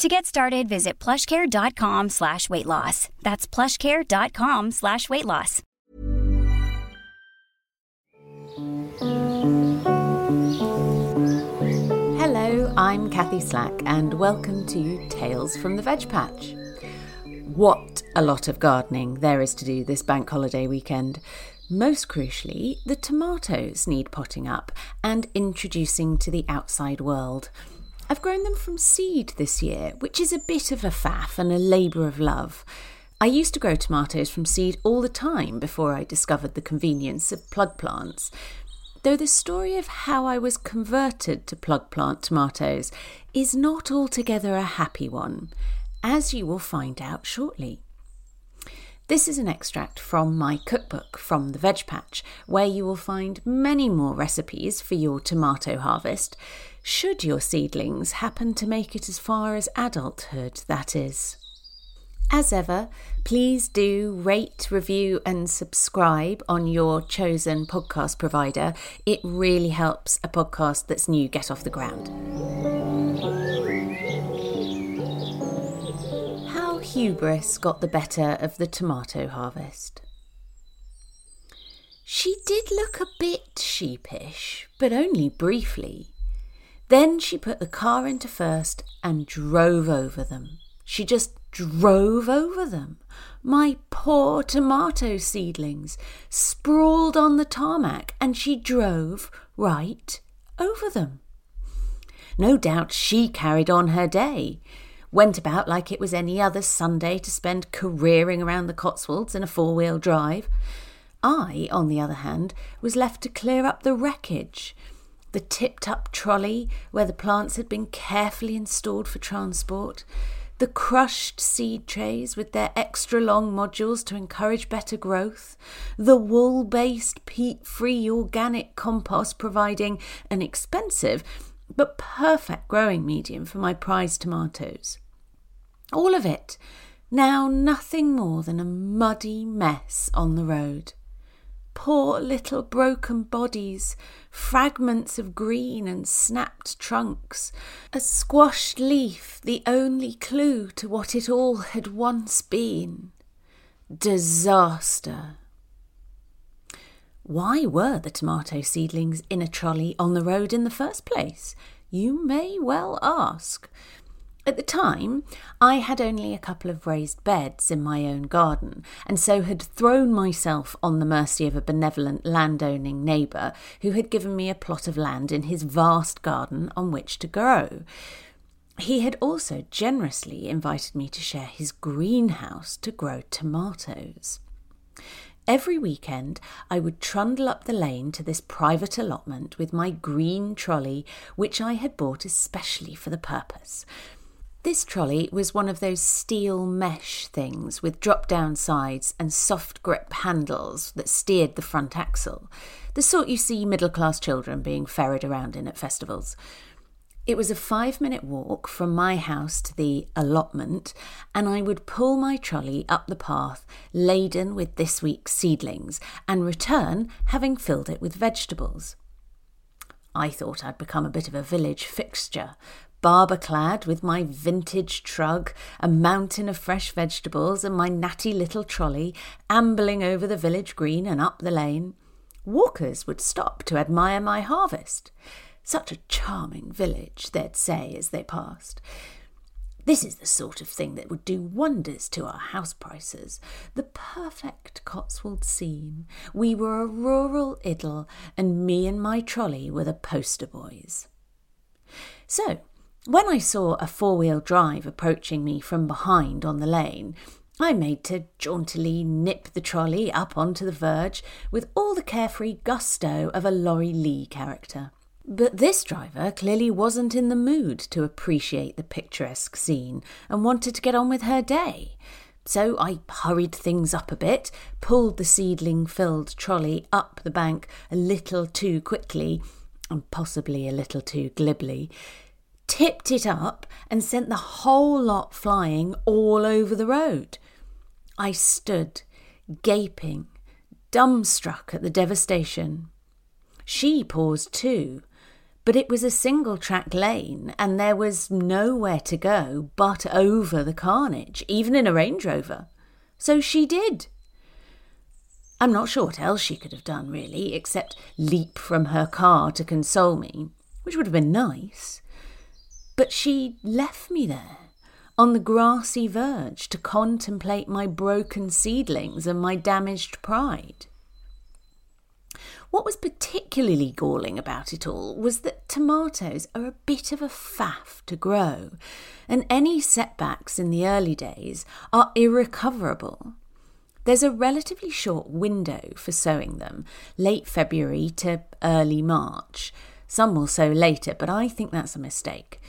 To get started, visit plushcare.com slash weight loss. That's plushcare.com slash weight loss. Hello, I'm Kathy Slack, and welcome to Tales from the Veg Patch. What a lot of gardening there is to do this bank holiday weekend. Most crucially, the tomatoes need potting up and introducing to the outside world. I've grown them from seed this year, which is a bit of a faff and a labour of love. I used to grow tomatoes from seed all the time before I discovered the convenience of plug plants. Though the story of how I was converted to plug plant tomatoes is not altogether a happy one, as you will find out shortly. This is an extract from my cookbook from the Veg Patch, where you will find many more recipes for your tomato harvest, should your seedlings happen to make it as far as adulthood, that is. As ever, please do rate, review, and subscribe on your chosen podcast provider. It really helps a podcast that's new get off the ground. Hubris got the better of the tomato harvest. She did look a bit sheepish, but only briefly. Then she put the car into first and drove over them. She just drove over them. My poor tomato seedlings sprawled on the tarmac, and she drove right over them. No doubt she carried on her day, went about like it was any other Sunday to spend careering around the Cotswolds in a four wheel drive. I, on the other hand, was left to clear up the wreckage the tipped up trolley where the plants had been carefully installed for transport, the crushed seed trays with their extra long modules to encourage better growth, the wool based peat free organic compost providing an expensive but perfect growing medium for my prized tomatoes. All of it now nothing more than a muddy mess on the road. Poor little broken bodies, fragments of green and snapped trunks, a squashed leaf, the only clue to what it all had once been. Disaster. Why were the tomato seedlings in a trolley on the road in the first place? You may well ask. At the time, I had only a couple of raised beds in my own garden, and so had thrown myself on the mercy of a benevolent landowning neighbour who had given me a plot of land in his vast garden on which to grow. He had also generously invited me to share his greenhouse to grow tomatoes. Every weekend, I would trundle up the lane to this private allotment with my green trolley, which I had bought especially for the purpose. This trolley was one of those steel mesh things with drop down sides and soft grip handles that steered the front axle, the sort you see middle class children being ferried around in at festivals. It was a five minute walk from my house to the allotment, and I would pull my trolley up the path laden with this week's seedlings and return having filled it with vegetables. I thought I'd become a bit of a village fixture, Barbour clad with my vintage trug, a mountain of fresh vegetables, and my natty little trolley ambling over the village green and up the lane. Walkers would stop to admire my harvest. Such a charming village, they'd say as they passed. This is the sort of thing that would do wonders to our house prices. The perfect Cotswold scene. We were a rural idyll, and me and my trolley were the poster boys. So, when I saw a four wheel drive approaching me from behind on the lane, I made to jauntily nip the trolley up onto the verge with all the carefree gusto of a Laurie Lee character. But this driver clearly wasn't in the mood to appreciate the picturesque scene and wanted to get on with her day. So I hurried things up a bit, pulled the seedling filled trolley up the bank a little too quickly, and possibly a little too glibly, tipped it up, and sent the whole lot flying all over the road. I stood, gaping, dumbstruck at the devastation. She paused too, but it was a single track lane and there was nowhere to go but over the carnage, even in a Range Rover. So she did. I'm not sure what else she could have done, really, except leap from her car to console me, which would have been nice. But she left me there, on the grassy verge, to contemplate my broken seedlings and my damaged pride. What was particularly galling about it all was that tomatoes are a bit of a faff to grow, and any setbacks in the early days are irrecoverable. There's a relatively short window for sowing them, late February to early March. Some will sow later, but I think that's a mistake.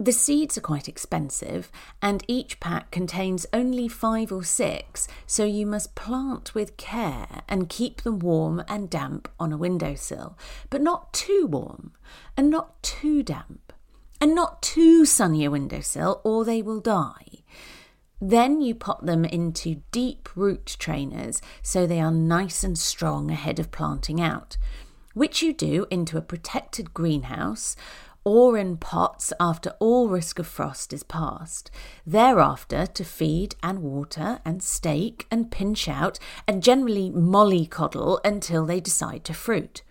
The seeds are quite expensive, and each pack contains only five or six, so you must plant with care and keep them warm and damp on a windowsill, but not too warm and not too damp, and not too sunny a windowsill, or they will die. Then you pot them into deep root trainers so they are nice and strong ahead of planting out, which you do into a protected greenhouse or in pots after all risk of frost is past. Thereafter to feed and water and stake and pinch out and generally mollycoddle until they decide to fruit.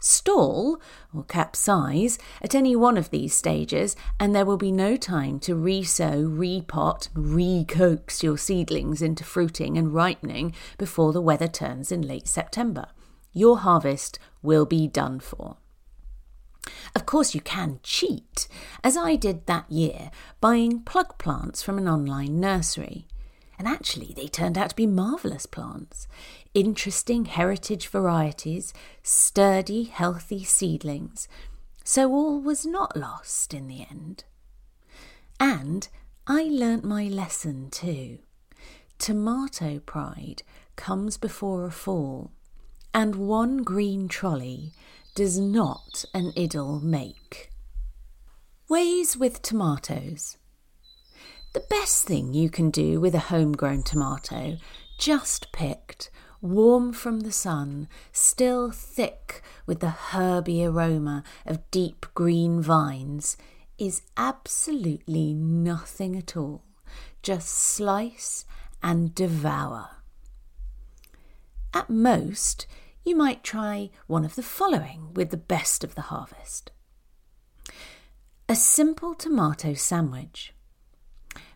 Stall or capsize at any one of these stages, and there will be no time to resow, repot, recoax your seedlings into fruiting and ripening before the weather turns in late September. Your harvest will be done for. Of course, you can cheat, as I did that year, buying plug plants from an online nursery. And actually, they turned out to be marvellous plants. Interesting heritage varieties, sturdy, healthy seedlings. So all was not lost in the end. And I learnt my lesson too. Tomato pride comes before a fall, and one green trolley does not an idyll make. Ways with tomatoes. The best thing you can do with a homegrown tomato, just picked, warm from the sun, still thick with the herby aroma of deep green vines, is absolutely nothing at all. Just slice and devour. At most, you might try one of the following with the best of the harvest a simple tomato sandwich.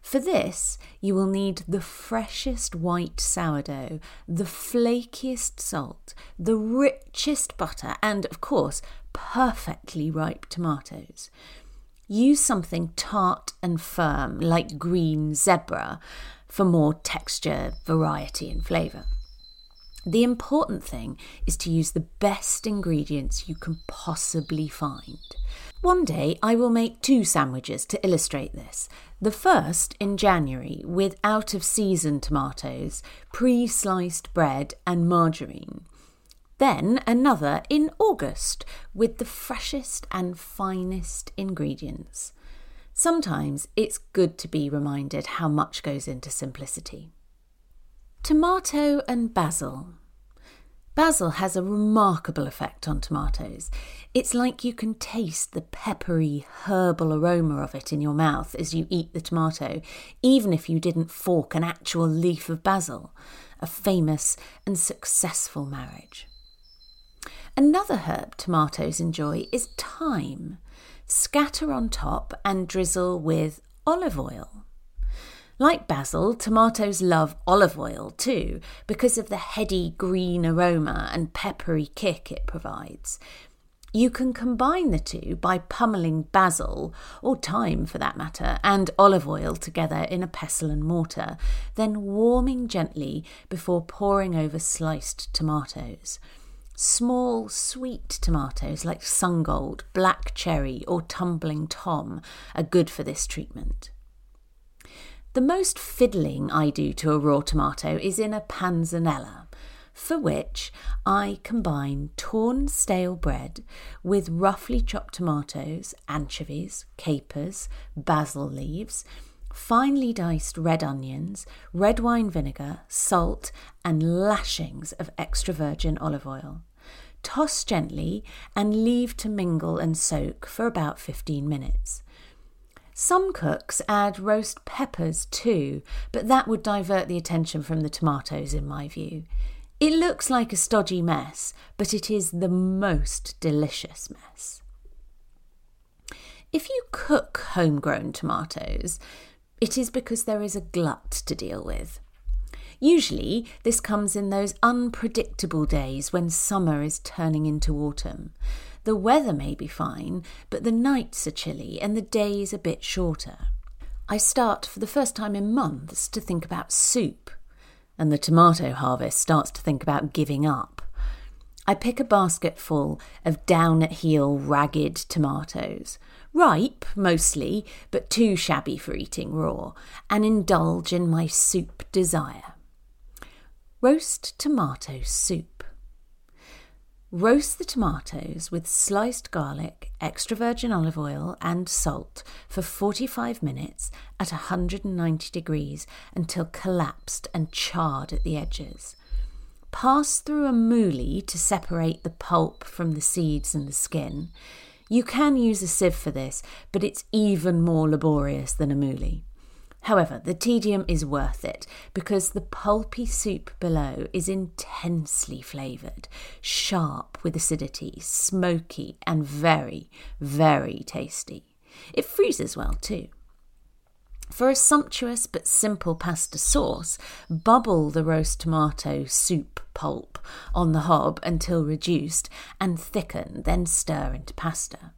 For this, you will need the freshest white sourdough, the flakiest salt, the richest butter, and, of course, perfectly ripe tomatoes. Use something tart and firm, like green zebra, for more texture, variety, and flavour. The important thing is to use the best ingredients you can possibly find. One day I will make two sandwiches to illustrate this. The first in January with out of season tomatoes, pre sliced bread, and margarine. Then another in August with the freshest and finest ingredients. Sometimes it's good to be reminded how much goes into simplicity. Tomato and basil. Basil has a remarkable effect on tomatoes. It's like you can taste the peppery, herbal aroma of it in your mouth as you eat the tomato, even if you didn't fork an actual leaf of basil. A famous and successful marriage. Another herb tomatoes enjoy is thyme. Scatter on top and drizzle with olive oil. Like basil, tomatoes love olive oil too because of the heady green aroma and peppery kick it provides. You can combine the two by pummeling basil, or thyme for that matter, and olive oil together in a pestle and mortar, then warming gently before pouring over sliced tomatoes. Small, sweet tomatoes like Sungold, Black Cherry, or Tumbling Tom are good for this treatment. The most fiddling I do to a raw tomato is in a panzanella, for which I combine torn stale bread with roughly chopped tomatoes, anchovies, capers, basil leaves, finely diced red onions, red wine vinegar, salt, and lashings of extra virgin olive oil. Toss gently and leave to mingle and soak for about 15 minutes. Some cooks add roast peppers too, but that would divert the attention from the tomatoes, in my view. It looks like a stodgy mess, but it is the most delicious mess. If you cook homegrown tomatoes, it is because there is a glut to deal with. Usually, this comes in those unpredictable days when summer is turning into autumn. The weather may be fine, but the nights are chilly and the days a bit shorter. I start for the first time in months to think about soup, and the tomato harvest starts to think about giving up. I pick a basket full of down at heel, ragged tomatoes, ripe mostly, but too shabby for eating raw, and indulge in my soup desire. Roast tomato soup. Roast the tomatoes with sliced garlic, extra virgin olive oil, and salt for 45 minutes at 190 degrees until collapsed and charred at the edges. Pass through a mouli to separate the pulp from the seeds and the skin. You can use a sieve for this, but it's even more laborious than a mouli. However, the tedium is worth it because the pulpy soup below is intensely flavoured, sharp with acidity, smoky, and very, very tasty. It freezes well too. For a sumptuous but simple pasta sauce, bubble the roast tomato soup pulp on the hob until reduced and thicken, then stir into pasta.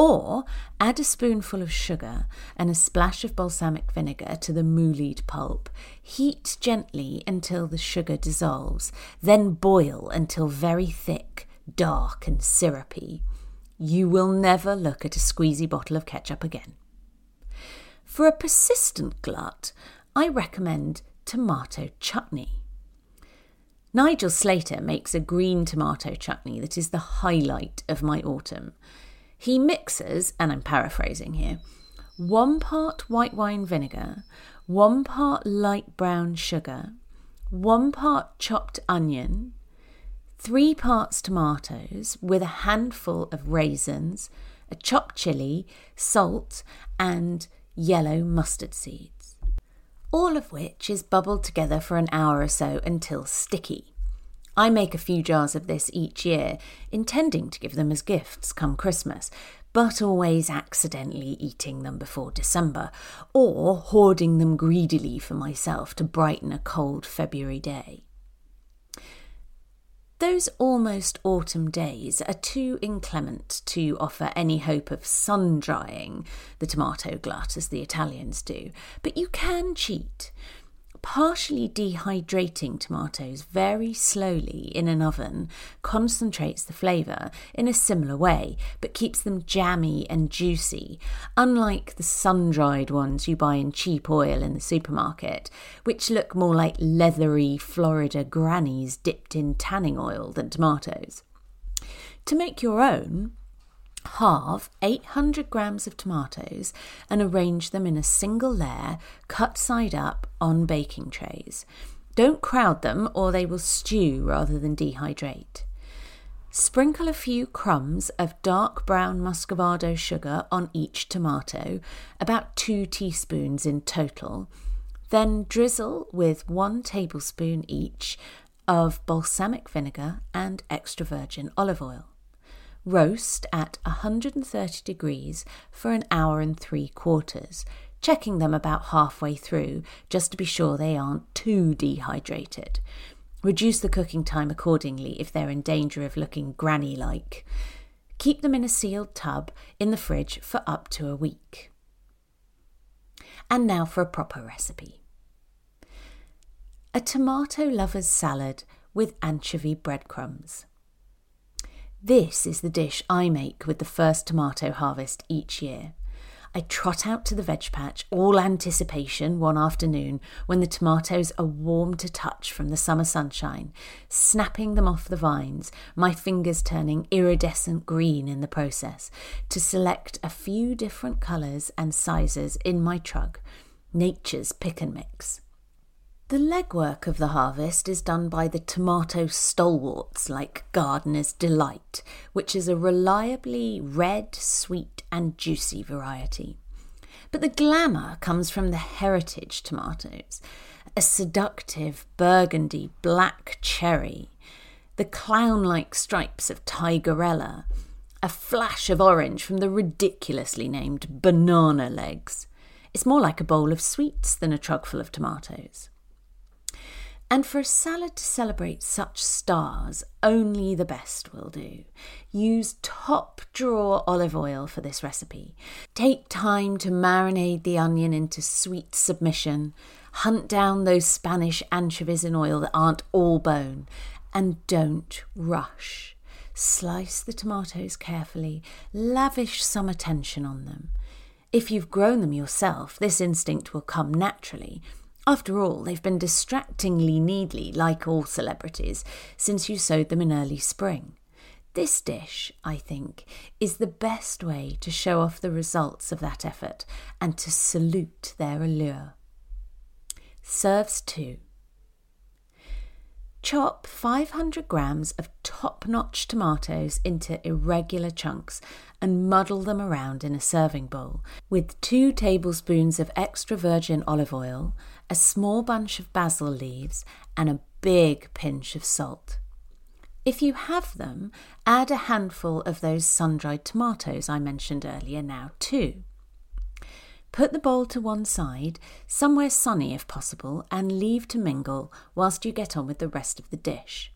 Or add a spoonful of sugar and a splash of balsamic vinegar to the moulied pulp. Heat gently until the sugar dissolves, then boil until very thick, dark, and syrupy. You will never look at a squeezy bottle of ketchup again. For a persistent glut, I recommend tomato chutney. Nigel Slater makes a green tomato chutney that is the highlight of my autumn. He mixes, and I'm paraphrasing here, one part white wine vinegar, one part light brown sugar, one part chopped onion, three parts tomatoes with a handful of raisins, a chopped chili, salt, and yellow mustard seeds. All of which is bubbled together for an hour or so until sticky. I make a few jars of this each year, intending to give them as gifts come Christmas, but always accidentally eating them before December, or hoarding them greedily for myself to brighten a cold February day. Those almost autumn days are too inclement to offer any hope of sun drying the tomato glut as the Italians do, but you can cheat partially dehydrating tomatoes very slowly in an oven concentrates the flavour in a similar way, but keeps them jammy and juicy, unlike the sun dried ones you buy in cheap oil in the supermarket, which look more like leathery Florida grannies dipped in tanning oil than tomatoes. To make your own, Halve 800 grams of tomatoes and arrange them in a single layer, cut side up, on baking trays. Don't crowd them or they will stew rather than dehydrate. Sprinkle a few crumbs of dark brown muscovado sugar on each tomato, about two teaspoons in total. Then drizzle with one tablespoon each of balsamic vinegar and extra virgin olive oil. Roast at 130 degrees for an hour and three quarters. checking them about halfway through just to be sure they aren't too dehydrated. Reduce the cooking time accordingly if they're in danger of looking granny like. Keep them in a sealed tub in the fridge for up to a week. And now for a proper recipe a tomato lover's salad with anchovy breadcrumbs. This is the dish I make with the first tomato harvest each year. I trot out to the veg patch, all anticipation, one afternoon when the tomatoes are warm to touch from the summer sunshine, snapping them off the vines, my fingers turning iridescent green in the process, to select a few different colours and sizes in my trug, nature's pick and mix. The legwork of the harvest is done by the tomato stalwarts like Gardener's Delight, which is a reliably red, sweet, and juicy variety. But the glamour comes from the heritage tomatoes, a seductive burgundy black cherry, the clown like stripes of Tigerella, a flash of orange from the ridiculously named banana legs. It's more like a bowl of sweets than a trugful of tomatoes. And for a salad to celebrate such stars, only the best will do. Use top drawer olive oil for this recipe. Take time to marinate the onion into sweet submission. Hunt down those Spanish anchovies in oil that aren't all bone. And don't rush. Slice the tomatoes carefully, lavish some attention on them. If you've grown them yourself, this instinct will come naturally after all, they've been distractingly needly, like all celebrities, since you sowed them in early spring. This dish, I think, is the best way to show off the results of that effort and to salute their allure. Serves two. Chop 500 grams of top notch tomatoes into irregular chunks and muddle them around in a serving bowl with two tablespoons of extra virgin olive oil, a small bunch of basil leaves, and a big pinch of salt. If you have them, add a handful of those sun dried tomatoes I mentioned earlier now too. Put the bowl to one side, somewhere sunny if possible, and leave to mingle whilst you get on with the rest of the dish.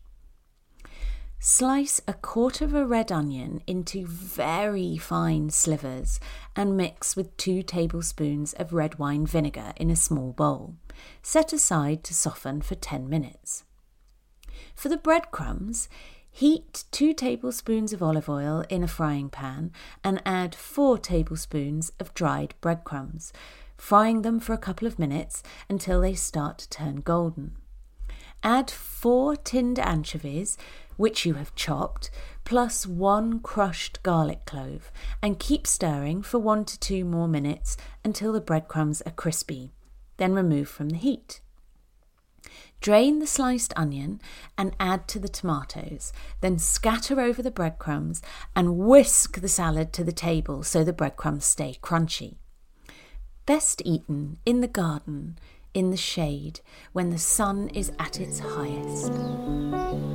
Slice a quarter of a red onion into very fine slivers and mix with two tablespoons of red wine vinegar in a small bowl. Set aside to soften for 10 minutes. For the breadcrumbs, Heat 2 tablespoons of olive oil in a frying pan and add 4 tablespoons of dried breadcrumbs, frying them for a couple of minutes until they start to turn golden. Add 4 tinned anchovies, which you have chopped, plus 1 crushed garlic clove, and keep stirring for 1 to 2 more minutes until the breadcrumbs are crispy. Then remove from the heat. Drain the sliced onion and add to the tomatoes. Then scatter over the breadcrumbs and whisk the salad to the table so the breadcrumbs stay crunchy. Best eaten in the garden, in the shade, when the sun is at its highest.